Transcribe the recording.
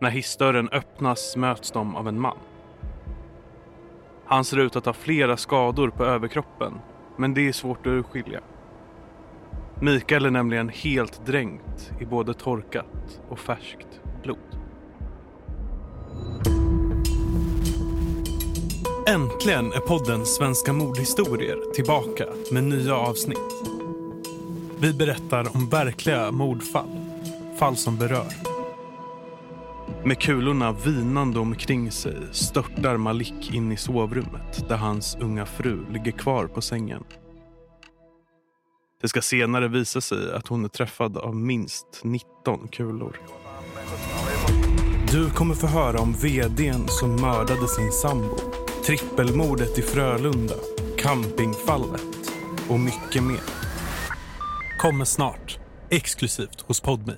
När hissdörren öppnas möts de av en man. Han ser ut att ha flera skador på överkroppen, men det är svårt att urskilja. Mikael är nämligen helt dränkt i både torkat och färskt blod. Äntligen är podden Svenska mordhistorier tillbaka med nya avsnitt. Vi berättar om verkliga mordfall, fall som berör. Med kulorna vinande omkring sig störtar Malik in i sovrummet där hans unga fru ligger kvar på sängen. Det ska senare visa sig att hon är träffad av minst 19 kulor. Du kommer få höra om vdn som mördade sin sambo, trippelmordet i Frölunda, campingfallet och mycket mer. Kommer snart, exklusivt hos Podme.